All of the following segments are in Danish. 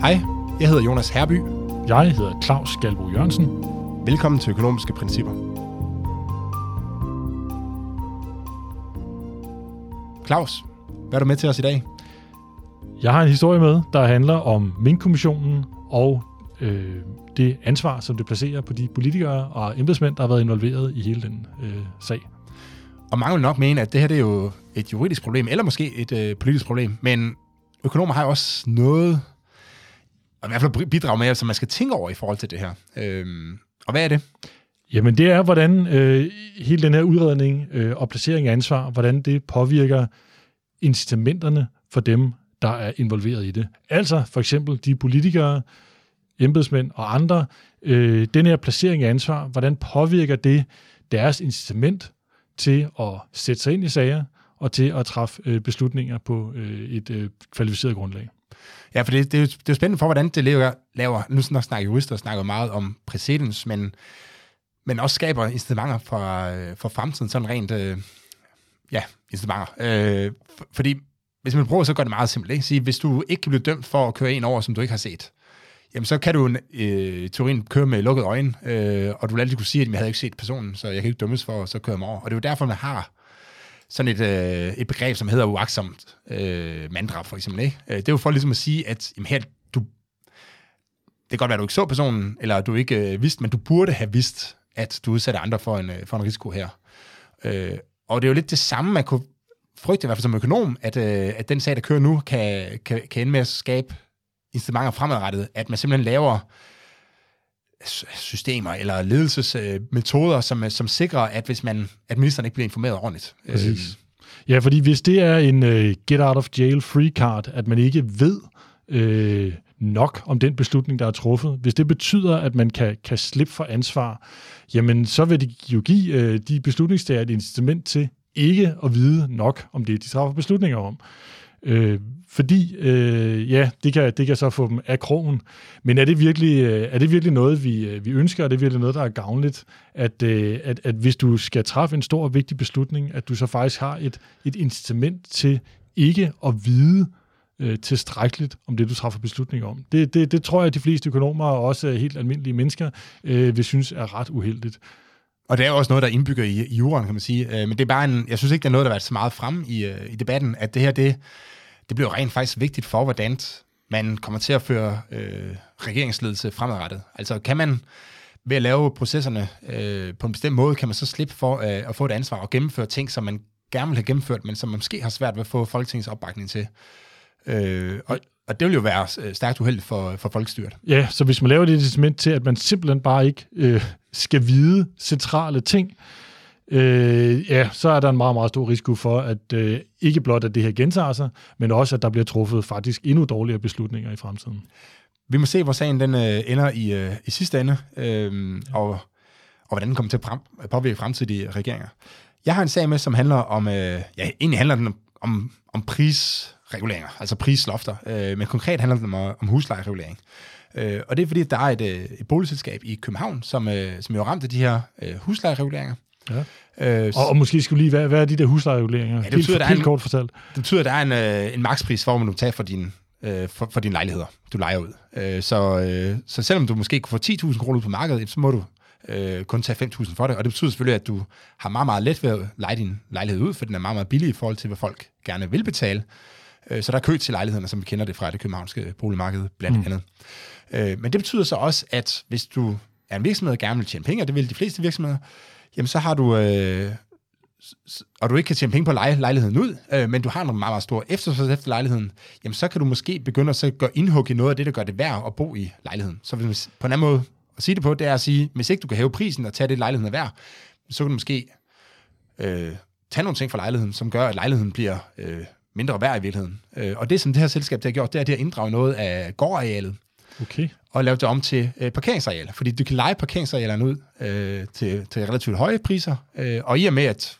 Hej, jeg hedder Jonas Herby. Jeg hedder Claus Galbo Jørgensen. Velkommen til Økonomiske Principper. Claus, hvad er du med til os i dag? Jeg har en historie med, der handler om Mink-kommissionen og øh, det ansvar, som det placerer på de politikere og embedsmænd, der har været involveret i hele den øh, sag. Og mange vil nok mene, at det her det er jo et juridisk problem, eller måske et øh, politisk problem, men økonomer har jo også noget, og i hvert fald bidrag med, som man skal tænke over i forhold til det her. Øhm, og hvad er det? Jamen det er, hvordan øh, hele den her udredning øh, og placering af ansvar, hvordan det påvirker incitamenterne for dem, der er involveret i det. Altså for eksempel de politikere, embedsmænd og andre, øh, den her placering af ansvar, hvordan påvirker det deres incitament til at sætte sig ind i sager og til at træffe øh, beslutninger på øh, et øh, kvalificeret grundlag. Ja, for det, det, er jo, det er jo spændende for, hvordan det laver, laver nu snakker jurister og snakker meget om præcedens, men, men også skaber incitamenter for, øh, for fremtiden, sådan rent, øh, ja, incitamenter. Øh, for, fordi hvis man prøver, så gør det meget simpelt. Ikke? Sige, hvis du ikke kan blive dømt for at køre en over, som du ikke har set, jamen så kan du øh, teorien køre med lukkede øjne, øh, og du vil altid kunne sige, at jeg havde ikke set personen, så jeg kan ikke dømmes for at så køre mig over. Og det er jo derfor, man har sådan et, øh, et begreb, som hedder uaksomt øh, manddrab, for eksempel. Ikke? Øh, det er jo for ligesom at sige, at jamen her, du, det kan godt være, at du ikke så personen, eller du ikke øh, vidste, men du burde have vidst, at du udsatte andre for en, øh, for en risiko her. Øh, og det er jo lidt det samme, man kunne frygte, i hvert fald som økonom, at, øh, at den sag, der kører nu, kan, kan, kan ende med at skabe incitamenter fremadrettet, at man simpelthen laver systemer eller ledelsesmetoder, som, som sikrer, at hvis man, at ministeren ikke bliver informeret ordentligt. Præcis. Ja, fordi hvis det er en uh, get out of jail free card, at man ikke ved uh, nok om den beslutning, der er truffet, hvis det betyder, at man kan, kan slippe for ansvar, jamen så vil det jo give uh, de beslutningstager et incitament til ikke at vide nok om det, de træffer beslutninger om. Øh, fordi, øh, ja, det kan, det kan så få dem af krogen. Men er det virkelig, øh, er det virkelig noget, vi, øh, vi ønsker? Er det virkelig noget, der er gavnligt? At, øh, at, at hvis du skal træffe en stor og vigtig beslutning, at du så faktisk har et, et incitament til ikke at vide øh, tilstrækkeligt om det, du træffer beslutning om. Det, det, det tror jeg, at de fleste økonomer og også helt almindelige mennesker øh, vil synes er ret uheldigt. Og det er også noget, der indbygger i, i jorden, kan man sige. Øh, men det er bare en, jeg synes ikke, det er noget, der har været så meget frem i, øh, i debatten, at det her, det, det bliver rent faktisk vigtigt for, hvordan man kommer til at føre øh, regeringsledelse fremadrettet. Altså kan man ved at lave processerne øh, på en bestemt måde, kan man så slippe for øh, at få et ansvar og gennemføre ting, som man gerne vil have gennemført, men som man måske har svært ved at få Folketingets opbakning til. Øh, og, og det vil jo være øh, stærkt uheldigt for, for folkestyret. Ja, så hvis man laver det incitament til, at man simpelthen bare ikke øh, skal vide centrale ting, øh, ja, så er der en meget, meget stor risiko for, at øh, ikke blot at det her gentager sig, men også at der bliver truffet faktisk endnu dårligere beslutninger i fremtiden. Vi må se, hvor sagen den øh, ender i, øh, i sidste ende, øh, og, og hvordan den kommer til at påvirke fremtidige regeringer. Jeg har en sag med, som handler om, øh, ja, egentlig handler den om, om, om prisreguleringer, altså prislofter, øh, men konkret handler den om, om huslejeregulering. Øh, og det er fordi, der er et, øh, et boligselskab i København, som, øh, som jo ramt af de her øh, huslejereguleringer. Ja. Øh, og, og måske skulle lige, hvad, hvad er de der huslejereguleringer? Ja, det betyder, helt, der er helt en, kort fortalt. Det betyder, at der er en, øh, en makspris, hvor man nu tager for din, øh, for, for dine lejligheder, du lejer ud. Øh, så, øh, så selvom du måske kunne få 10.000 kroner ud på markedet, så må du øh, kun tage 5.000 for det. Og det betyder selvfølgelig, at du har meget, meget let ved at lege din lejlighed ud, for den er meget, meget billig i forhold til, hvad folk gerne vil betale. Øh, så der er kø til lejlighederne, som vi kender det fra det københavnske boligmarked, blandt mm. andet. Øh, men det betyder så også, at hvis du er en virksomhed og gerne vil tjene penge, og det vil de fleste virksomheder, jamen så har du, øh, og du ikke kan tjene penge på at leje lejligheden ud, øh, men du har en meget, meget stor efterspørgsel efter lejligheden, jamen så kan du måske begynde at så gøre indhug i noget af det, der gør det værd at bo i lejligheden. Så hvis, på en anden måde at sige det på, det er at sige, hvis ikke du kan hæve prisen og tage det, lejligheden er værd, så kan du måske øh, tage nogle ting fra lejligheden, som gør, at lejligheden bliver øh, mindre værd i virkeligheden. Øh, og det, som det her selskab det har gjort, det er, at det har inddraget noget af gårdarealet, okay. og lavet det om til øh, parkeringsarealer. Fordi du kan lege parkeringsarealerne ud øh, til, til relativt høje priser, øh, og i og med, at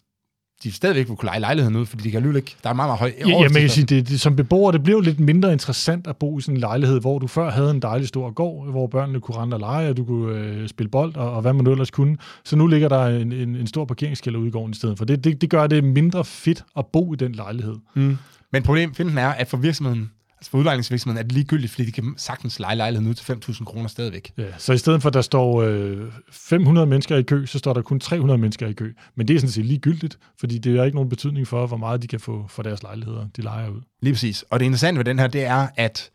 de stadigvæk vil kunne lege lejligheden ud, fordi de kan alligevel ikke. Der er meget, meget høj ja, ja, man kan sige, det, det, som beboer, det blev lidt mindre interessant at bo i sådan en lejlighed, hvor du før havde en dejlig stor gård, hvor børnene kunne rende og lege, og du kunne øh, spille bold, og, og hvad man nu ellers kunne. Så nu ligger der en, en, en stor parkeringskælder ude i gården i stedet for. Det, det, det gør det mindre fedt at bo i den lejlighed. Mm. Men problemet er, at for virksomheden Altså for udlejningsvirksomheden er det ligegyldigt, fordi de kan sagtens lege lejligheden ud til 5.000 kroner stadigvæk. Ja, så i stedet for, at der står øh, 500 mennesker i kø, så står der kun 300 mennesker i kø. Men det er sådan set ligegyldigt, fordi det har ikke nogen betydning for, hvor meget de kan få for deres lejligheder, de lejer ud. Lige præcis. Og det interessante ved den her, det er, at,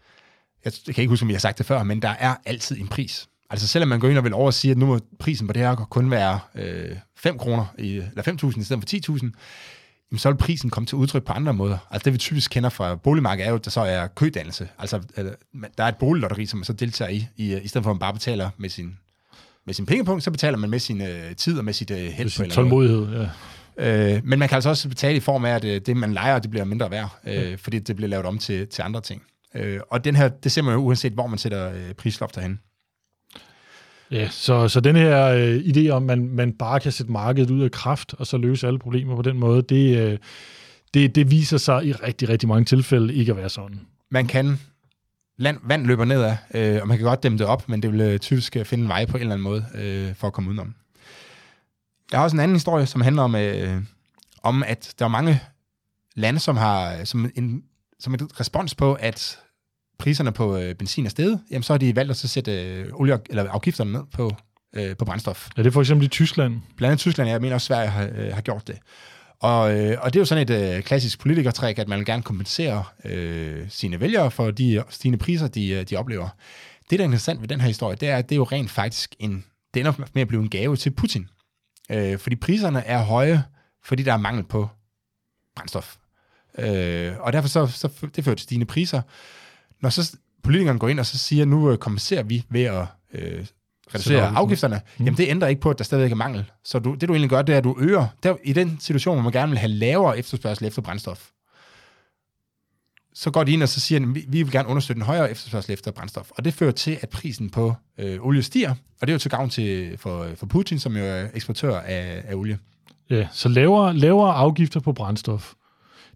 jeg kan ikke huske, om jeg har sagt det før, men der er altid en pris. Altså selvom man går ind og vil over og sige, at nu må prisen på det her kun være øh, 5 kroner, i, eller 5.000 i stedet for 10.000, jamen, så vil prisen komme til udtryk på andre måder. Altså det vi typisk kender fra boligmarkedet er jo, at der så er kødannelse. Altså der er et boliglotteri, som man så deltager i, i, i stedet for at man bare betaler med sin, med sin pengepunkt, så betaler man med sin øh, tid og med sit øh, held på eller Tålmodighed, ja. Øh, men man kan altså også betale i form af, at øh, det, man leger, det bliver mindre værd, øh, ja. fordi det bliver lavet om til, til andre ting. Øh, og den her, det ser man jo uanset, hvor man sætter øh, prislofter hen. Ja, så, så den her øh, idé om, at man, man bare kan sætte markedet ud af kraft, og så løse alle problemer på den måde, det, øh, det, det viser sig i rigtig, rigtig mange tilfælde ikke at være sådan. Man kan land, vand løber nedad, øh, og man kan godt dæmme det op, men det vil øh, typisk øh, finde en vej på en eller anden måde øh, for at komme udenom. Jeg har også en anden historie, som handler om, øh, om at der er mange lande, som har øh, som en, som en respons på, at priserne på øh, benzin er steget, jamen så har de valgt at så sætte øh, olie, eller afgifterne ned på, øh, på brændstof. Ja, det er for eksempel i Tyskland. Blandt andet Tyskland, jeg mener også Sverige har, øh, har gjort det. Og, øh, og det er jo sådan et øh, klassisk politikertræk, at man vil gerne kompensere øh, sine vælgere for de stigende priser, de, øh, de oplever. Det, der er interessant ved den her historie, det er, at det er jo rent faktisk en, det ender med at blive en gave til Putin. Øh, fordi priserne er høje, fordi der er mangel på brændstof. Øh, og derfor så, så det fører til stigende priser. Når så politikerne går ind og så siger, nu øh, kompenserer vi ved at øh, reducere afgifterne, mm. jamen det ændrer ikke på, at der stadigvæk er mangel. Så du, det du egentlig gør, det er, at du øger, der, i den situation, hvor man gerne vil have lavere efterspørgsel efter brændstof, så går de ind og så siger, at vi, vi vil gerne understøtte en højere efterspørgsel efter brændstof. Og det fører til, at prisen på øh, olie stiger, og det er jo til gavn til, for, for Putin, som jo er eksportør af, af olie. Ja, så lavere, lavere afgifter på brændstof.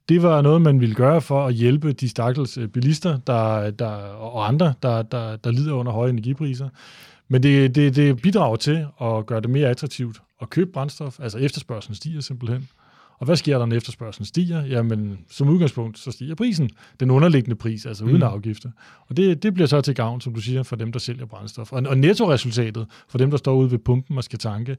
Det var noget, man ville gøre for at hjælpe de stakkels øh, bilister der, der, og andre, der, der, der lider under høje energipriser. Men det, det, det bidrager til at gøre det mere attraktivt at købe brændstof, altså efterspørgselen stiger simpelthen. Og hvad sker der, når efterspørgselen stiger? Jamen, som udgangspunkt, så stiger prisen. Den underliggende pris, altså uden mm. afgifter. Og det, det bliver så til gavn, som du siger, for dem, der sælger brændstof. Og, og nettoresultatet for dem, der står ude ved pumpen og skal tanke,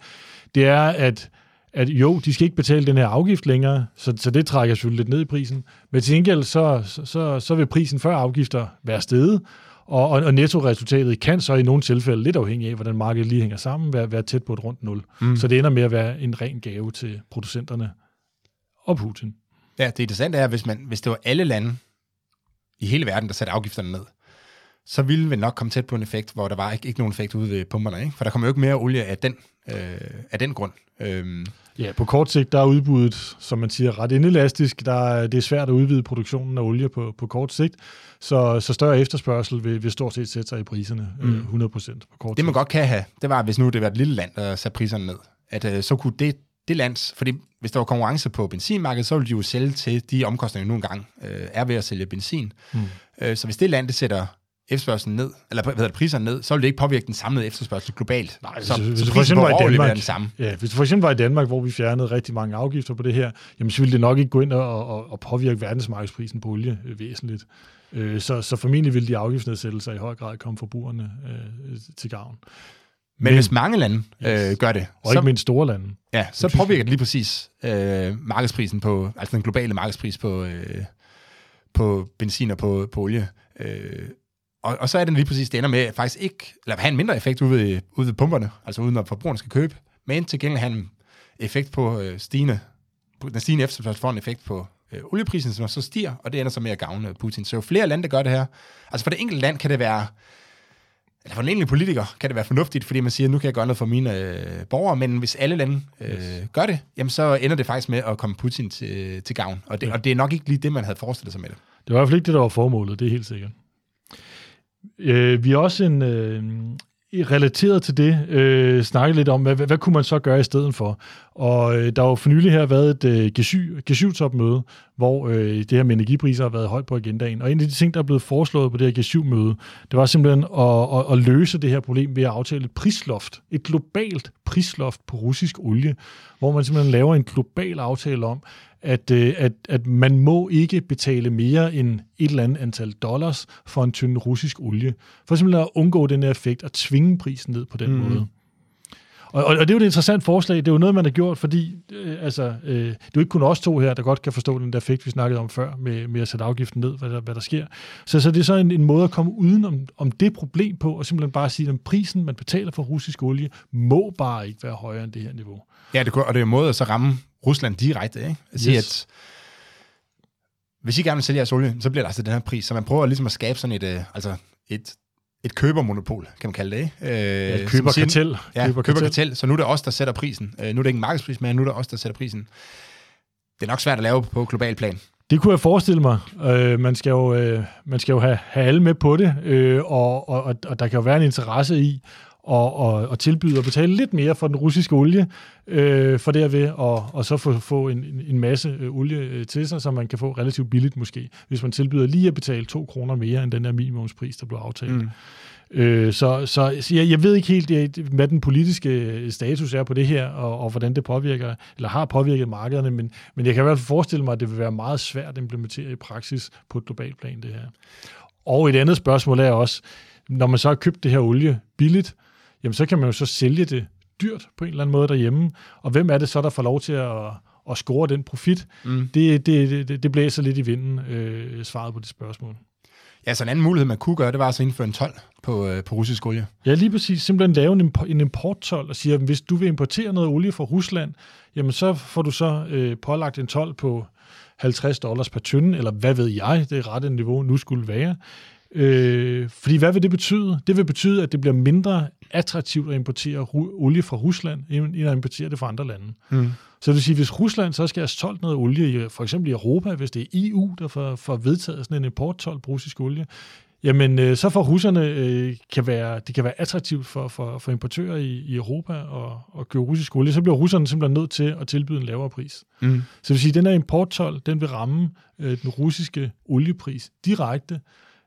det er, at at jo, de skal ikke betale den her afgift længere, så, så det trækker selvfølgelig lidt ned i prisen. Men til gengæld, så, så, så vil prisen før afgifter være steget, og, og, og nettoresultatet kan så i nogle tilfælde, lidt afhængig af, hvordan markedet lige hænger sammen, være, være tæt på et rundt nul. Mm. Så det ender med at være en ren gave til producenterne og Putin. Ja, det interessante er, hvis, man, hvis det var alle lande i hele verden, der satte afgifterne ned, så ville vi nok komme tæt på en effekt, hvor der var ikke, ikke nogen effekt ude ved pumperne. Ikke? For der kommer jo ikke mere olie af den, øh, af den grund. Øhm. Ja, på kort sigt, der er udbuddet, som man siger, ret inelastisk. Der, det er svært at udvide produktionen af olie på, på kort sigt, så, så større efterspørgsel vil, vil stort set sætte sig i priserne mm. 100% på kort Det man godt kan have, det var, hvis nu det var et lille land, der satte priserne ned, at øh, så kunne det, det lands, fordi hvis der var konkurrence på benzinmarkedet, så ville de jo sælge til de omkostninger, nu engang øh, er ved at sælge benzin. Mm. Øh, så hvis det land, det sætter efterspørgselen ned, eller hvad hedder det, priserne ned, så vil det ikke påvirke den samlede efterspørgsel globalt. Nej, så, hvis, så hvis for eksempel var i Danmark, den samme. Ja, hvis du for eksempel var i Danmark, hvor vi fjernede rigtig mange afgifter på det her, jamen så ville det nok ikke gå ind og, og, og påvirke verdensmarkedsprisen på olie øh, væsentligt. Øh, så, så formentlig vil de afgiftsnedsættelser i høj grad komme forbrugerne øh, til gavn. Men, Men hvis mange lande øh, gør det... Og så, ikke mindst store lande. Ja, så påvirker det lige præcis øh, markedsprisen på, altså den globale markedspris på, øh, på benzin og på, på olie. Øh, og, og så er det lige præcis, det ender med faktisk ikke, eller have en mindre effekt ude ved, ude ved pumperne, altså uden at forbrugerne skal købe, men til gengæld have en effekt på øh, stigende, den stigende efterspørgsel får en effekt på øh, olieprisen, som så stiger, og det ender så med at gavne Putin. Så jo flere lande, der gør det her, altså for det enkelte land kan det være, eller for den enkelte politiker kan det være fornuftigt, fordi man siger, nu kan jeg gøre noget for mine øh, borgere, men hvis alle lande øh, yes. gør det, jamen så ender det faktisk med at komme Putin til, til gavn. Og det, ja. og det er nok ikke lige det, man havde forestillet sig med det. Det var i hvert fald ikke det, der var formålet, det er helt sikkert. Øh, vi er også en, øh, relateret til det øh, snakket lidt om, hvad, hvad, hvad kunne man så gøre i stedet for? Og øh, der har jo for nylig her været et øh, G7-topmøde, hvor øh, det her med energipriser har været højt på agendaen. Og en af de ting, der er blevet foreslået på det her G7-møde, det var simpelthen at, at, at løse det her problem ved at aftale et prisloft. Et globalt prisloft på russisk olie, hvor man simpelthen laver en global aftale om, at, øh, at, at man må ikke betale mere end et eller andet antal dollars for en tynd russisk olie. For simpelthen at undgå den her effekt og tvinge prisen ned på den mm. måde. Og, og, og det er jo et interessant forslag. Det er jo noget, man har gjort, fordi øh, altså, øh, det er jo ikke kun os to her, der godt kan forstå den der effekt, vi snakkede om før, med, med at sætte afgiften ned, hvad der, hvad der sker. Så, så det er så en, en måde at komme uden om, om det problem på, og simpelthen bare sige, at prisen, man betaler for russisk olie, må bare ikke være højere end det her niveau. Ja, det, og det er en måde at så ramme Rusland direkte. Ikke? At sige, yes. at hvis I gerne vil sælge jeres olie, så bliver der altså den her pris. Så man prøver ligesom at skabe sådan et, øh, altså et, et købermonopol, kan man kalde det. Ikke? Øh, ja, køberkartel. Ja, køberkartel. køberkartel. Så nu er det os, der sætter prisen. Øh, nu er det ikke en markedspris, men nu er det os, der sætter prisen. Det er nok svært at lave på global plan. Det kunne jeg forestille mig. Øh, man skal jo, øh, man skal jo have, have alle med på det, øh, og, og, og der kan jo være en interesse i og, og, og tilbyde at betale lidt mere for den russiske olie, øh, for derved og, og så få, få en, en masse øh, olie øh, til sig, som man kan få relativt billigt måske, hvis man tilbyder lige at betale to kroner mere end den der minimumspris, der blev aftalt. Mm. Øh, så så jeg, jeg ved ikke helt, hvad den politiske øh, status er på det her, og, og hvordan det påvirker, eller har påvirket markederne, men, men jeg kan i hvert fald forestille mig, at det vil være meget svært at implementere i praksis på et globalt plan, det her. Og et andet spørgsmål er også, når man så har købt det her olie billigt, jamen så kan man jo så sælge det dyrt på en eller anden måde derhjemme. Og hvem er det så, der får lov til at, at score den profit? Mm. Det, det, det, det blæser lidt i vinden, øh, svaret på det spørgsmål. Ja, så en anden mulighed, man kunne gøre, det var altså at indføre en tolv på, øh, på russisk olie. Ja, lige præcis. Simpelthen lave en, en importtol og sige, at hvis du vil importere noget olie fra Rusland, jamen så får du så øh, pålagt en tolv på 50 dollars per tynde, eller hvad ved jeg, det er ret niveau nu skulle være. Øh, fordi hvad vil det betyde? Det vil betyde, at det bliver mindre attraktivt at importere olie fra Rusland, end at importere det fra andre lande. Mm. Så det vil sige, hvis Rusland så skal have solgt noget olie, i, for eksempel i Europa, hvis det er EU, der får, får vedtaget sådan en importtol på russisk olie, jamen øh, så for russerne øh, kan være, det kan være attraktivt for, for, for importører i, i Europa at, at købe russisk olie, så bliver russerne simpelthen nødt til at tilbyde en lavere pris. Mm. Så det vil sige, at den her importtol, den vil ramme øh, den russiske oliepris direkte,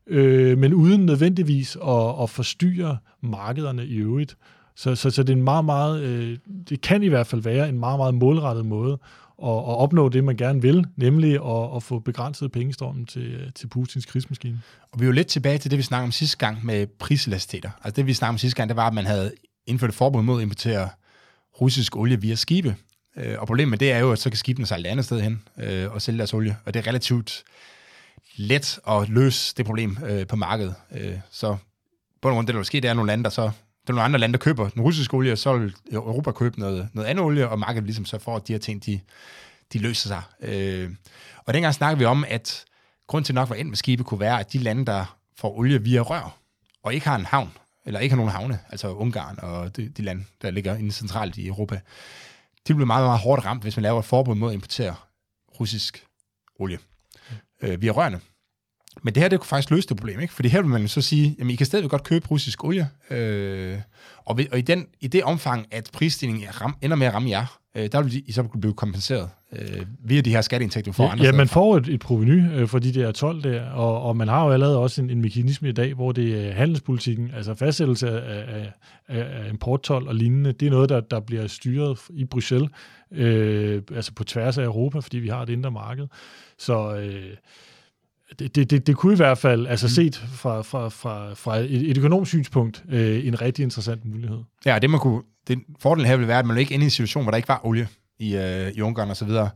øh, men uden nødvendigvis at, at forstyrre markederne i øvrigt. Så, så, så det er en meget, meget, øh, det kan i hvert fald være en meget, meget målrettet måde at, at opnå det, man gerne vil, nemlig at, at få begrænset pengestrømmen til, til Putins krigsmaskine. Og vi er jo lidt tilbage til det, vi snakkede om sidste gang med priselasticiteter. Altså det, vi snakkede om sidste gang, det var, at man havde indført et forbud mod at importere russisk olie via skibe. Øh, og problemet med det er jo, at så kan skibene sejle et andet sted hen øh, og sælge deres olie. Og det er relativt let at løse det problem øh, på markedet. Øh, så på grund det, der vil ske, det er nogle lande, der så der er nogle andre lande, der køber den russiske olie, og så vil Europa købe noget, noget andet olie, og markedet ligesom så for, at de her ting, de, de løser sig. Øh, og dengang snakkede vi om, at grund til nok var endt med skibe kunne være, at de lande, der får olie via rør, og ikke har en havn, eller ikke har nogen havne, altså Ungarn og de, de lande, der ligger inde centralt i Europa, de bliver meget, meget hårdt ramt, hvis man laver et forbud mod at importere russisk olie øh, via rørene. Men det her, det kunne faktisk løse det problem, ikke? Fordi her vil man så sige, jamen I kan stadig godt købe russisk olie, øh, og, ved, og i, den, i det omfang, at prisstigningen ram, ender med at ramme jer, øh, der vil I så blive kompenseret øh, via de her skatteindtægter, du får ja, andre Ja, man får et, et proveny øh, for de der 12 der, og, og man har jo allerede også en, en mekanisme i dag, hvor det er handelspolitikken, altså fastsættelse af, af, af importtol og lignende, det er noget, der, der bliver styret i Bruxelles, øh, altså på tværs af Europa, fordi vi har et indre marked. Så... Øh, det, det, det, kunne i hvert fald, altså mm. set fra, fra, fra, fra et, et økonomisk synspunkt, øh, en rigtig interessant mulighed. Ja, det man kunne, det, fordelen her ville være, at man ikke inde i en situation, hvor der ikke var olie i, øh, i Ungarn og så videre.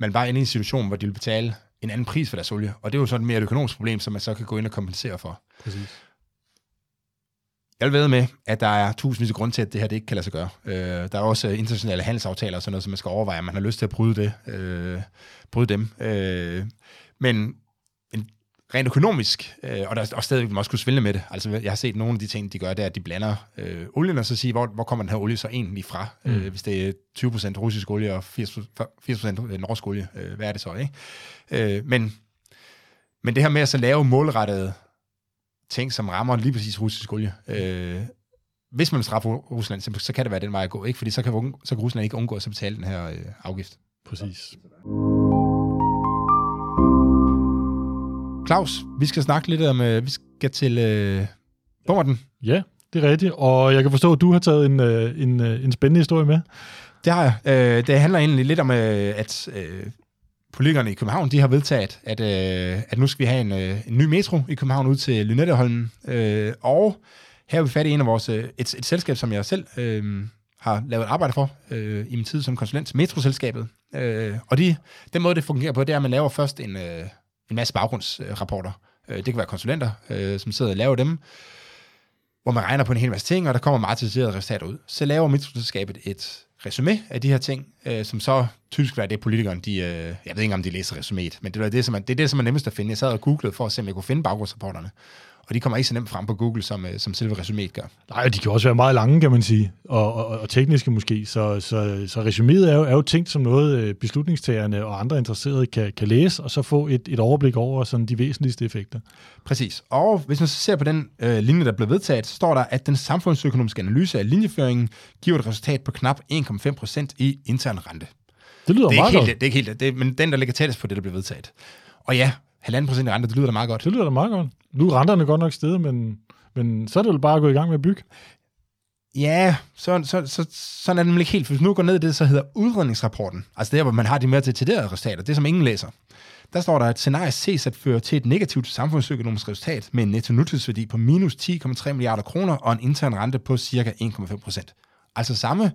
Man var inde i en situation, hvor de ville betale en anden pris for deres olie, og det er jo sådan mere et økonomisk problem, som man så kan gå ind og kompensere for. Præcis. Jeg vil ved med, at der er tusindvis af grunde til, at det her det ikke kan lade sig gøre. Øh, der er også internationale handelsaftaler og sådan noget, som man skal overveje, om man har lyst til at bryde, det, øh, bryde dem. Øh, men rent økonomisk, øh, og der er også stadig, man også kunne svindle med det. Altså, jeg har set nogle af de ting, de gør, det er, at de blander øh, olien, og så siger, hvor, hvor kommer den her olie så egentlig fra? Mm. Øh, hvis det er 20% russisk olie og 80%, 80% norsk olie, øh, hvad er det så, ikke? Øh, men, men det her med at så lave målrettede ting, som rammer lige præcis russisk olie, øh, hvis man vil straffe Rusland, så, så kan det være den vej at gå, ikke? Fordi så kan, så kan Rusland ikke undgå at betale den her øh, afgift. Præcis. Claus, vi skal snakke lidt om, øh, vi skal til øh, Bommerten. Ja, det er rigtigt. Og jeg kan forstå, at du har taget en, øh, en, øh, en spændende historie med. Det har jeg. Øh, det handler egentlig lidt om, øh, at øh, politikerne i København, de har vedtaget, at, øh, at nu skal vi have en, øh, en ny metro i København ud til Lynetteholmen. Øh, og her er vi fat i en af vores, øh, et, et selskab, som jeg selv øh, har lavet arbejde for øh, i min tid som konsulent, Metroselskabet. Øh, og de, den måde, det fungerer på, det er, at man laver først en, øh, en masse baggrundsrapporter. Øh, det kan være konsulenter, øh, som sidder og laver dem, hvor man regner på en hel masse ting, og der kommer meget detaljerede resultater ud. Så laver Metroselskabet et resume af de her ting, øh, som så typisk er det, politikeren, de, øh, jeg ved ikke, om de læser resuméet, men det er det, som er, det er det, som er nemmest at finde. Jeg sad og googlede for at se, om jeg kunne finde baggrundsrapporterne og de kommer ikke så nemt frem på Google, som, øh, som selve resuméet gør. Nej, de kan også være meget lange, kan man sige, og, og, og tekniske måske, så, så, så resuméet er jo, er jo tænkt som noget, øh, beslutningstagerne og andre interesserede kan, kan læse, og så få et, et overblik over sådan de væsentligste effekter. Præcis, og hvis man så ser på den øh, linje, der blev vedtaget, så står der, at den samfundsøkonomiske analyse af linjeføringen giver et resultat på knap 1,5% i intern rente. Det lyder det er meget ikke godt. helt, det er ikke helt det, men den, der ligger tættest på det, der blev vedtaget. Og ja, halvanden procent i rente, det lyder da meget godt. Det lyder da meget godt. Nu er renterne godt nok stedet, men, men så er det vel bare at gå i gang med at bygge. Ja, så, så, så, sådan er det nemlig ikke helt. Hvis nu går ned i det, så hedder udredningsrapporten, altså der, hvor man har de mere detaljerede resultater, det som ingen læser. Der står der, at scenarie ses at føre til et negativt samfundsøkonomisk resultat med en netto nutidsværdi på minus 10,3 milliarder kroner og en intern rente på cirka 1,5 procent. Altså samme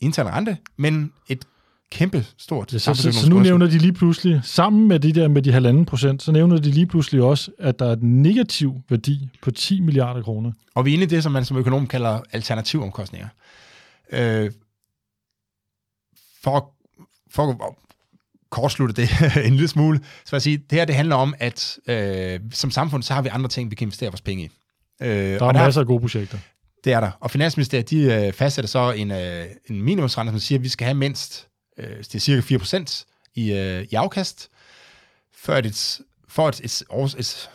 intern rente, men et kæmpe stort Ja, så, så, så nu nævner de lige pludselig, sammen med de der med de halvanden procent, så nævner de lige pludselig også, at der er et negativ værdi på 10 milliarder kroner. Og vi er inde i det, som man som økonom kalder alternativomkostninger. Øh, for, for at kortslutte det en lille smule, så vil jeg sige, det her det handler om, at øh, som samfund, så har vi andre ting, vi kan investere vores penge i. Øh, der er masser af gode projekter. Det er der. Og Finansministeriet, de øh, fastsætter så en, øh, en minimumsrente, som siger, at vi skal have mindst øh, det er cirka 4% i, øh, i afkast, før et, for et, et, et, et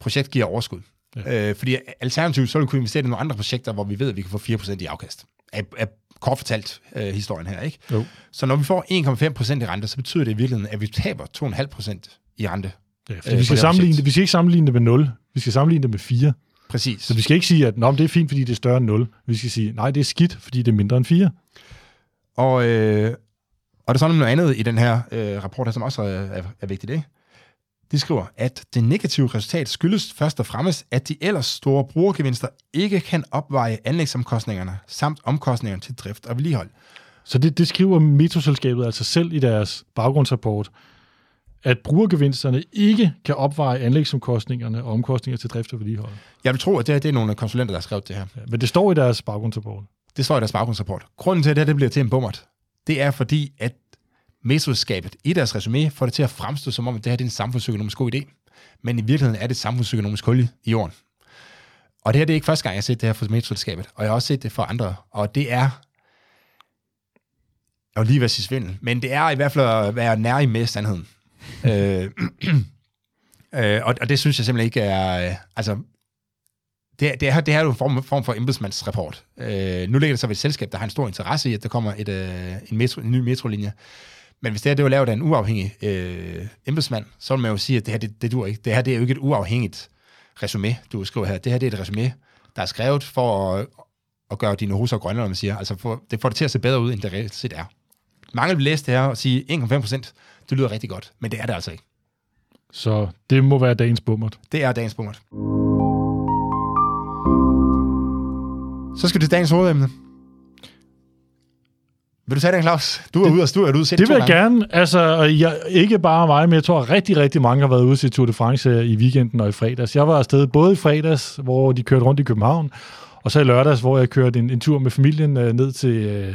projekt giver overskud. Ja. Øh, fordi alternativt så vil vi kunne investere i nogle andre projekter, hvor vi ved, at vi kan få 4% i afkast. Er, er kort fortalt øh, historien her, ikke? Jo. Så når vi får 1,5% i rente, så betyder det i virkeligheden, at vi taber 2,5% i rente. Ja, øh, vi, skal sammenligne det, vi skal ikke sammenligne det med 0, vi skal sammenligne det med 4. Præcis. Så vi skal ikke sige, at det er fint, fordi det er større end 0. Vi skal sige, nej, det er skidt, fordi det er mindre end 4. Og, øh, og der er sådan noget andet i den her øh, rapport, her, som også er, er, er vigtigt. Ikke? De skriver, at det negative resultat skyldes først og fremmest, at de ellers store brugergevinster ikke kan opveje anlægsomkostningerne samt omkostningerne til drift og vedligehold. Så det, det skriver metroselskabet altså selv i deres baggrundsrapport, at brugergevinsterne ikke kan opveje anlægsomkostningerne og omkostninger til drift og vedligehold. Jeg vil tro, at det, er, det er nogle konsulenter, der har skrevet det her. Ja, men det står i deres baggrundsrapport. Det står i deres baggrundsrapport. Grunden til, at det, her, det bliver til en bummert, det er fordi, at mesterskabet i deres resume får det til at fremstå som om, at det her det er en samfundsøkonomisk god idé. Men i virkeligheden er det samfundsøkonomisk hul i jorden. Og det her det er ikke første gang, jeg har set det her for metroselskabet, og jeg har også set det for andre. Og det er, jeg vil lige være sige svindel, men det er i hvert fald at være nær i med sandheden. øh, øh, og, og det synes jeg simpelthen ikke er, øh, altså, det, det, her, det her er jo en form, form for embedsmandsrapport. Øh, nu ligger det så ved et selskab, der har en stor interesse i, at der kommer et, øh, en, metro, en ny metrolinje. Men hvis det her det var lavet af en uafhængig øh, embedsmand, så vil man jo sige, at det her, det, det dur ikke. Det her det er jo ikke et uafhængigt resume, du skriver her. Det her det er et resume, der er skrevet for at, at gøre dine hoser grønne, når man siger. Altså for, det får det til at se bedre ud, end det reelt set er. Mange vil læse det her og sige 1,5 procent. Det lyder rigtig godt, men det er det altså ikke. Så det må være dagens bummert. Det er dagens bummert. Så skal vi til dagens hovedemne. Vil du tage den, Claus? Du er det, ude og du er ude Det vil jeg gerne. Altså, jeg, ikke bare mig, men jeg tror, at rigtig, rigtig mange har været ude til Tour de France i weekenden og i fredags. Jeg var afsted både i fredags, hvor de kørte rundt i København, og så i lørdags, hvor jeg kørte en, en tur med familien øh, ned til, øh,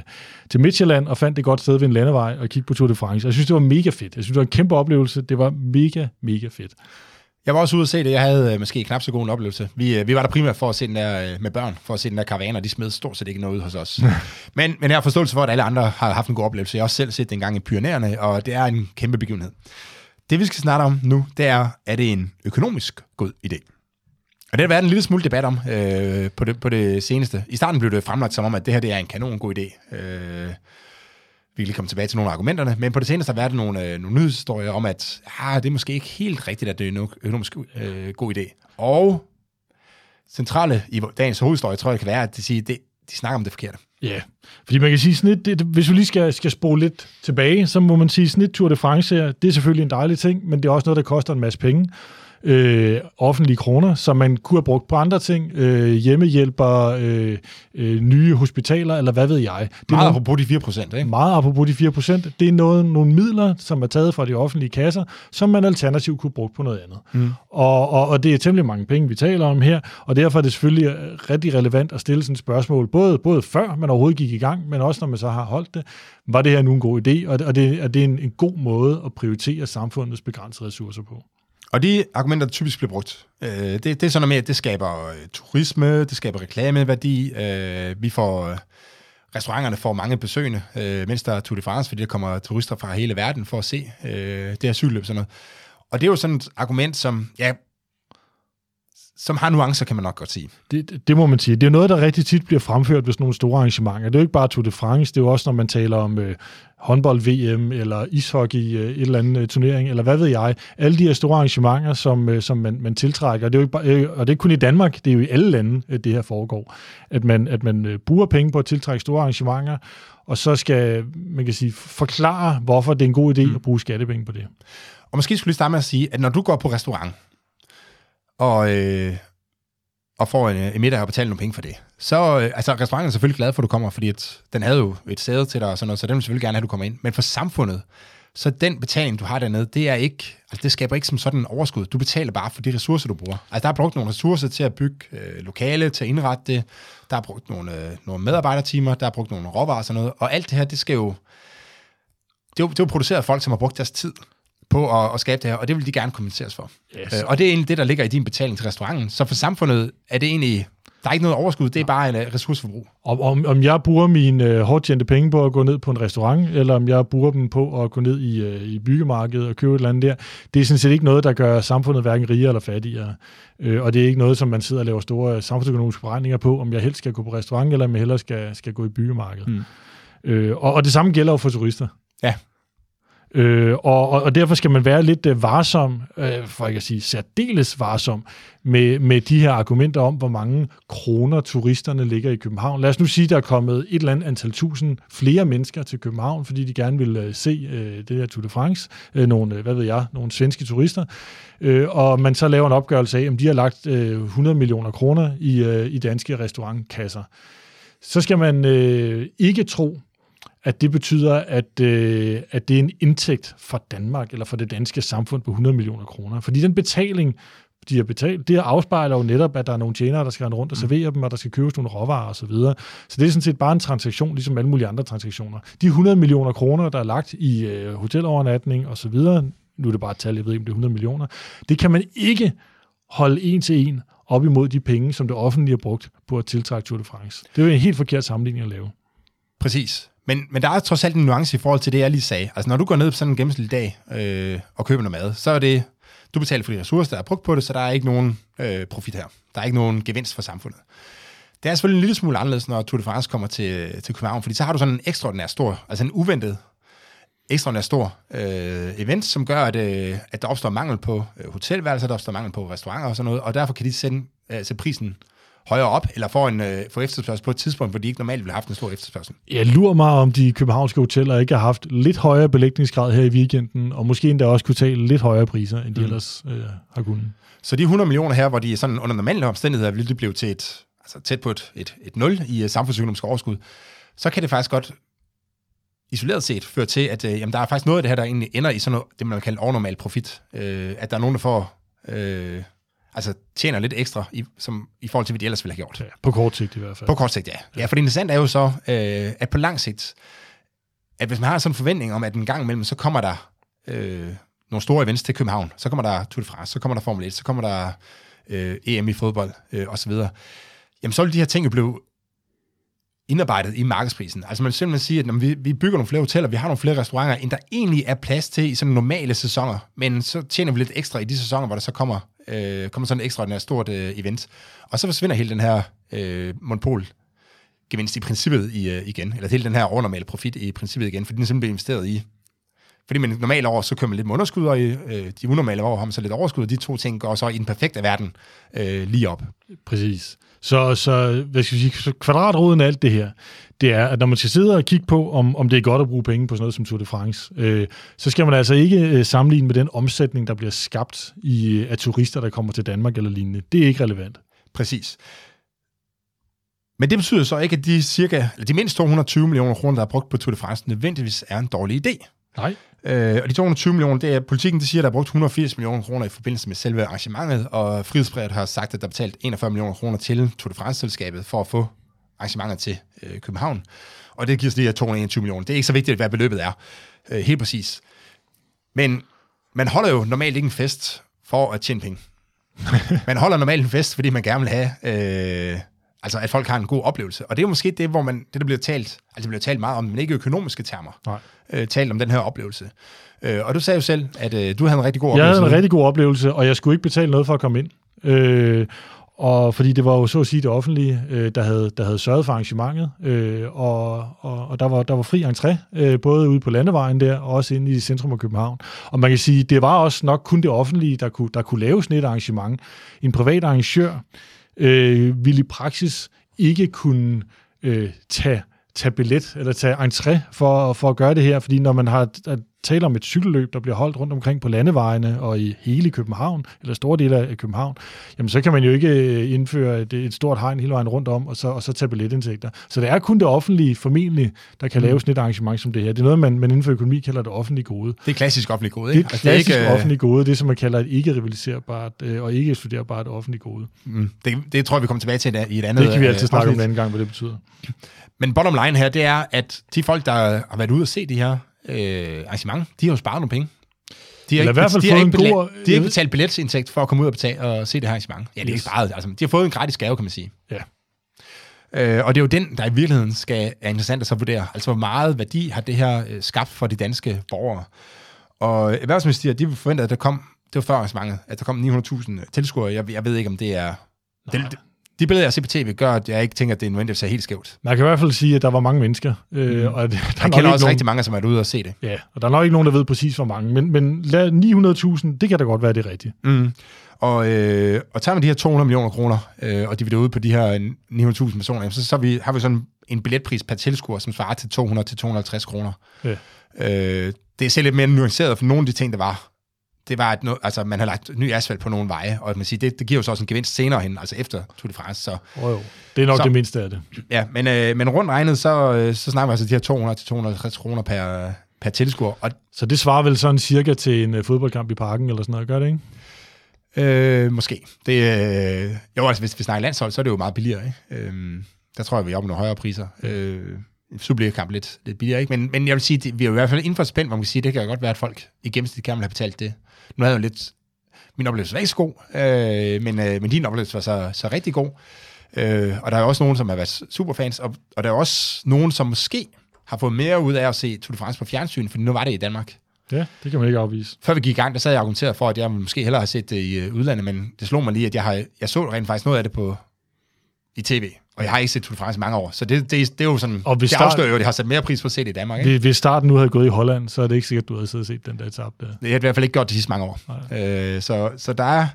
til Midtjylland og fandt det godt sted ved en landevej og kiggede på Tour de France. Jeg synes, det var mega fedt. Jeg synes, det var en kæmpe oplevelse. Det var mega, mega fedt. Jeg var også ude at se det. Jeg havde øh, måske knap så god en oplevelse. Vi, øh, vi var der primært for at se den der øh, med børn, for at se den der karavaner. De smed stort set ikke noget ud hos os. men, men jeg har forståelse for, at alle andre har haft en god oplevelse. Jeg har også selv set den gang i Pyrenæerne, og det er en kæmpe begivenhed. Det vi skal snakke om nu, det er, er det en økonomisk god idé? det har været en lille smule debat om øh, på, det, på det seneste. I starten blev det fremlagt som om, at det her det er en kanon god idé. Øh, vi kan lige komme tilbage til nogle af argumenterne, men på det seneste har været nogle, øh, nogle nyhedshistorier om, at ah, det er måske ikke helt rigtigt, at det er en økonomisk øh, god idé. Og centrale i dagens hovedhistorie, tror jeg, kan være, at de, siger, det, de snakker om det forkerte. Ja, yeah. fordi man kan sige, snit, det, hvis vi lige skal, skal spole lidt tilbage, så må man sige, snit Tour de France her, det er selvfølgelig en dejlig ting, men det er også noget, der koster en masse penge øh, offentlige kroner, som man kunne have brugt på andre ting, øh, hjemmehjælper, øh, øh, nye hospitaler, eller hvad ved jeg. Det er meget nogle, apropos de 4 procent, ikke? Meget apropos de 4 procent. Det er noget, nogle midler, som er taget fra de offentlige kasser, som man alternativt kunne bruge på noget andet. Mm. Og, og, og det er temmelig mange penge, vi taler om her, og derfor er det selvfølgelig rigtig relevant at stille sådan et spørgsmål, både, både før man overhovedet gik i gang, men også når man så har holdt det. Var det her nu en god idé, og, og det, er det en, en god måde at prioritere samfundets begrænsede ressourcer på? Og de argumenter, der typisk bliver brugt, øh, det, det er sådan noget med, at det skaber øh, turisme, det skaber reklameværdi, øh, vi får... Øh, restauranterne får mange besøgende, øh, mens der er Tour de France, fordi der kommer turister fra hele verden for at se øh, det her cykelløb sådan noget. Og det er jo sådan et argument, som, ja, som har nuancer, kan man nok godt sige. Det, det, må man sige. Det er noget, der rigtig tit bliver fremført ved sådan nogle store arrangementer. Det er jo ikke bare Tour de France, det er jo også, når man taler om øh, håndbold-VM eller ishockey, øh, et eller andet øh, turnering, eller hvad ved jeg. Alle de her store arrangementer, som, øh, som man, man tiltrækker. Det er jo ikke bare, øh, og det er ikke kun i Danmark, det er jo i alle lande, øh, det her foregår. At man, at man øh, bruger penge på at tiltrække store arrangementer, og så skal man kan sige, forklare, hvorfor det er en god idé mm. at bruge skattepenge på det. Og måske skulle vi starte med at sige, at når du går på restaurant, og, øh, og får en, en middag og betaler nogle penge for det. Så øh, altså, restauranten er selvfølgelig glad for, at du kommer, fordi at den havde jo et sæde til dig og sådan noget, så den vil selvfølgelig gerne have, at du kommer ind. Men for samfundet, så den betaling, du har dernede, det er ikke, altså det skaber ikke som sådan en overskud. Du betaler bare for de ressourcer, du bruger. Altså der er brugt nogle ressourcer til at bygge øh, lokale, til at indrette det. Der er brugt nogle, øh, nogle medarbejdertimer, der er brugt nogle råvarer og sådan noget. Og alt det her, det skal jo, det er jo, det er jo produceret af folk, som har brugt deres tid på at, at skabe det her, og det vil de gerne kompenseres for. Yes. Øh, og det er egentlig det, der ligger i din betaling til restauranten. Så for samfundet er det egentlig, der er ikke noget overskud, det er bare en uh, ressourceforbrug. Om, om, om jeg bruger mine uh, hårdt tjente penge på at gå ned på en restaurant, eller om jeg bruger dem på at gå ned i, uh, i byggemarkedet og købe et eller andet der, det er sådan set ikke noget, der gør samfundet hverken rigere eller fattigere. Uh, og det er ikke noget, som man sidder og laver store samfundsøkonomiske beregninger på, om jeg helst skal gå på restaurant, eller om jeg hellere skal, skal gå i byggemarkedet. Mm. Uh, og, og det samme gælder jo for turister. Ja. Øh, og, og derfor skal man være lidt øh, varsom, øh, for ikke at sige særdeles varsom, med, med de her argumenter om, hvor mange kroner turisterne ligger i København. Lad os nu sige, der er kommet et eller andet antal tusind flere mennesker til København, fordi de gerne vil øh, se øh, det her Tour de France, øh, nogle, øh, hvad ved jeg, nogle svenske turister, øh, og man så laver en opgørelse af, om de har lagt øh, 100 millioner kroner i, øh, i danske restaurantkasser. Så skal man øh, ikke tro, at det betyder, at, øh, at det er en indtægt for Danmark eller for det danske samfund på 100 millioner kroner. Fordi den betaling, de har betalt, det afspejler jo netop, at der er nogle tjenere, der skal rende rundt og mm. servere dem, og der skal købes nogle råvarer osv. Så, videre. så det er sådan set bare en transaktion, ligesom alle mulige andre transaktioner. De 100 millioner kroner, der er lagt i øh, hotelovernatning osv., nu er det bare et tal, jeg ved ikke, om det er 100 millioner, det kan man ikke holde en til en op imod de penge, som det offentlige har brugt på at tiltrække Tour de France. Det er jo en helt forkert sammenligning at lave. Præcis. Men, men der er trods alt en nuance i forhold til det, jeg lige sagde. Altså, når du går ned på sådan en gennemsnitlig dag øh, og køber noget mad, så er det, du betaler for de ressourcer, der er brugt på det, så der er ikke nogen øh, profit her. Der er ikke nogen gevinst for samfundet. Det er selvfølgelig en lille smule anderledes, når Tour de France kommer til, til København, fordi så har du sådan en ekstraordinær stor, altså en uventet ekstraordinær stor øh, event, som gør, at, øh, at der opstår mangel på øh, hotelværelser, der opstår mangel på restauranter og sådan noget, og derfor kan de sende, øh, sætte prisen højere op, eller får en øh, får efterspørgsel på et tidspunkt, hvor de ikke normalt ville have haft en stor efterspørgsel. Jeg lurer mig, om de københavnske hoteller ikke har haft lidt højere belægningsgrad her i weekenden, og måske endda også kunne tage lidt højere priser, end de mm. ellers øh, har kunnet. Så de 100 millioner her, hvor de sådan under normale omstændigheder ville de blive til et, altså tæt på et, et, et nul i uh, samfundsøkonomisk overskud, så kan det faktisk godt isoleret set føre til, at øh, jamen, der er faktisk noget af det her, der egentlig ender i sådan noget, det man kalder overnormal profit. Øh, at der er nogen, der får øh, altså tjener lidt ekstra i, som, i forhold til, hvad de ellers ville have gjort. Ja, på kort sigt i hvert fald. På kort sigt, ja. Ja, for det interessante er jo så, øh, at på lang sigt, at hvis man har sådan en forventning om, at en gang imellem, så kommer der øh, nogle store events til København, så kommer der Tour de France, så kommer der Formel 1, så kommer der øh, EM i fodbold øh, osv., jamen så vil de her ting jo blive indarbejdet i markedsprisen. Altså man vil simpelthen sige, at når vi, vi bygger nogle flere hoteller, vi har nogle flere restauranter, end der egentlig er plads til i sådan normale sæsoner, men så tjener vi lidt ekstra i de sæsoner, hvor der så kommer, øh, kommer sådan et ekstraordinært stort øh, event. Og så forsvinder hele den her øh, monopol gevinst i princippet i, øh, igen, eller hele den her overnormale profit i princippet igen, fordi den simpelthen bliver investeret i fordi man normale år, så kører man lidt med underskud, og i øh, de unormale år har man så lidt overskud, og de to ting går så i den perfekte verden øh, lige op. Præcis. Så, så hvad skal vi sige, så kvadratroden af alt det her, det er, at når man skal sidde og kigge på, om, om det er godt at bruge penge på sådan noget som Tour de France, øh, så skal man altså ikke øh, sammenligne med den omsætning, der bliver skabt i, af turister, der kommer til Danmark eller lignende. Det er ikke relevant. Præcis. Men det betyder så ikke, at de, cirka, eller de mindst 220 millioner kroner, der er brugt på Tour de France, nødvendigvis er en dårlig idé. Nej. Øh, og de 220 millioner, det er politikken, det siger, at der er brugt 180 millioner kroner i forbindelse med selve arrangementet, og Frihedsbrevet har sagt, at der er betalt 41 millioner kroner til Tour de France-selskabet for at få arrangementet til øh, København. Og det giver så de her 221 millioner. Det er ikke så vigtigt, hvad beløbet er, øh, helt præcis. Men man holder jo normalt ikke en fest for at tjene penge. man holder normalt en fest, fordi man gerne vil have... Øh, Altså, at folk har en god oplevelse. Og det er måske det, hvor man, det der bliver talt, altså det bliver talt meget om, men ikke økonomiske termer, Nej. Øh, talt om den her oplevelse. Øh, og du sagde jo selv, at øh, du havde en rigtig god oplevelse. Jeg havde en rigtig god oplevelse, og jeg skulle ikke betale noget for at komme ind. Øh, og fordi det var jo så at sige det offentlige, øh, der, havde, der havde sørget for arrangementet, øh, og, og, og der, var, der var fri entré, øh, både ude på landevejen der, og også inde i centrum af København. Og man kan sige, det var også nok kun det offentlige, der kunne, der kunne lave sådan et arrangement. En privat arrangør, øh, ville i praksis ikke kunne øh, tage, tage billet eller tage entré for, for at gøre det her, fordi når man har tale om et cykelløb, der bliver holdt rundt omkring på landevejene og i hele København, eller store dele af København, jamen så kan man jo ikke øh, indføre et, et stort hegn hele vejen rundt om, og så, og så tage billetindtægter. Så det er kun det offentlige formentlig, der kan mm. lave sådan et arrangement som det her. Det er noget, man, man inden for økonomi kalder det offentlige gode. Det er klassisk offentlig gode, ikke? Det er altså, klassisk det er ikke, offentlig gode, det som man kalder et ikke-rivaliserbart øh, og ikke studerbart offentlig gode. Mm. Det, det tror jeg, vi kommer tilbage til i et andet... Det kan vi altid øh, snakke om en anden gang, hvad det betyder. Men bottom line her, det er, at de folk, der har været ude og se de her øh, arrangement, de har jo sparet nogle penge. De har, ikke, i hvert fald de, har ikke betalt, god, de har ikke betalt billetsindtægt for at komme ud og, betale, og se det her arrangement. Ja, det er yes. ikke sparet. Altså, de har fået en gratis gave, kan man sige. Ja. Øh, og det er jo den, der i virkeligheden skal, er interessant at så vurdere. Altså, hvor meget værdi har det her øh, skabt for de danske borgere. Og erhvervsministeriet, de forventer, at der kom, det var før arrangementet, at der kom 900.000 tilskuere. Jeg, jeg ved ikke, om det er... Det, de billeder, jeg ser på tv, gør, at jeg ikke tænker, at det er nødvendigt at helt skævt. Man kan i hvert fald sige, at der var mange mennesker. Øh, mm. og der jeg kender også nogen, rigtig mange, som er ude og se det. Ja, og der er nok ikke nogen, der ved præcis, hvor mange. Men, men 900.000, det kan da godt være, det er rigtigt. Mm. Og, øh, og tager man de her 200 millioner kroner, øh, og dividerer ud på de her 900.000 personer, så, så vi, har vi sådan en billetpris per tilskuer, som svarer til 200-250 kroner. Ja. Øh, det er selv lidt mere nuanceret for nogle af de ting, der var det var, at no, altså, man har lagt ny asfalt på nogle veje, og man siger, det, det giver jo så også en gevinst senere hen, altså efter Tour de France. Så, oh, jo. Det er nok så, det mindste af det. Ja, men, øh, men rundt regnet, så, øh, så snakker vi altså de her 200-250 kroner per, per tilskuer. Og, så det svarer vel sådan cirka til en uh, fodboldkamp i parken, eller sådan noget, gør det ikke? Øh, måske. Det, øh, jo, altså hvis vi snakker landshold, så er det jo meget billigere. Ikke? Øh, der tror jeg, vi er oppe nogle højere priser. Øh, Superliga-kamp lidt, lidt billigere, ikke? Men, men jeg vil sige, det, vi er i hvert fald inden for spændt, hvor man kan sige, det kan godt være, at folk i gennemsnit gerne vil have betalt det. Nu havde jeg jo lidt... Min oplevelse var ikke så god, øh, men, øh, men din oplevelse var så, så rigtig god. Øh, og der er også nogen, som har været superfans, og, og der er også nogen, som måske har fået mere ud af at se Tour de France på fjernsyn, for nu var det i Danmark. Ja, det kan man ikke afvise. Før vi gik i gang, der sad jeg argumenteret for, at jeg måske hellere har set det i øh, udlandet, men det slog mig lige, at jeg, har, jeg så rent faktisk noget af det på i tv. Og jeg har ikke set Tour de France i mange år, så det, det, det er jo sådan, og det start, afslører jo, at det har sat mere pris på at se det i Danmark. Ikke? Hvis starten nu havde gået i Holland, så er det ikke sikkert, at du havde siddet og set den der etape der. Det har i hvert fald ikke gjort de sidste mange år. Øh, så, så der er,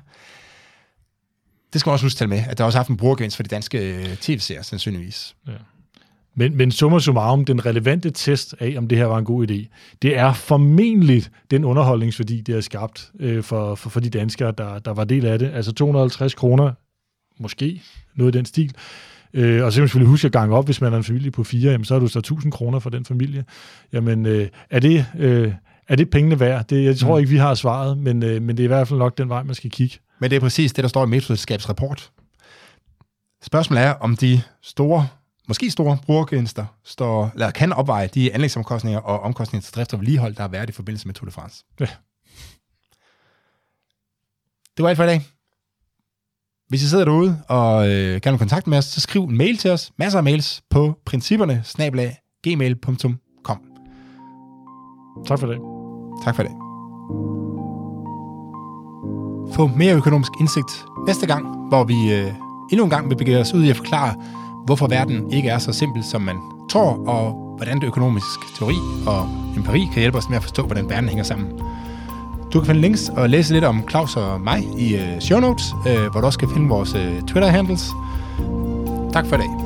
det skal man også huske til med, at der også har haft en brugergevinst for de danske øh, tv-serier, sandsynligvis. Ja. Men, men summa summarum, den relevante test af, om det her var en god idé, det er formentlig den underholdningsværdi, det har skabt øh, for, for, for de danskere, der, der var del af det. Altså 250 kroner, måske noget i den stil, Øh, og så kan man selvfølgelig huske at gange op, hvis man er en familie på fire, jamen, så har du så 1000 kroner for den familie. Jamen, øh, er, det, øh, er det pengene værd? Det, jeg tror mm. ikke, vi har svaret, men, øh, men det er i hvert fald nok den vej, man skal kigge. Men det er præcis det, der står i Metroselskabs rapport. Spørgsmålet er, om de store, måske store brugergevinster står, eller kan opveje de anlægsomkostninger og omkostninger til drift og vedligehold, der har været i forbindelse med Tour de France. Ja. Det var alt for i dag. Hvis I sidder derude og øh, gerne vil kontakte med os, så skriv en mail til os. Masser af mails på principperne gmail.com. Tak for det. Tak for det. Få mere økonomisk indsigt næste gang, hvor vi øh, endnu en gang vil begive os ud i at forklare, hvorfor verden ikke er så simpel, som man tror, og hvordan det økonomisk teori og empiri kan hjælpe os med at forstå, hvordan verden hænger sammen. Du kan finde links og læse lidt om Claus og mig i øh, show notes, øh, hvor du også kan finde vores øh, Twitter-handles. Tak for i dag.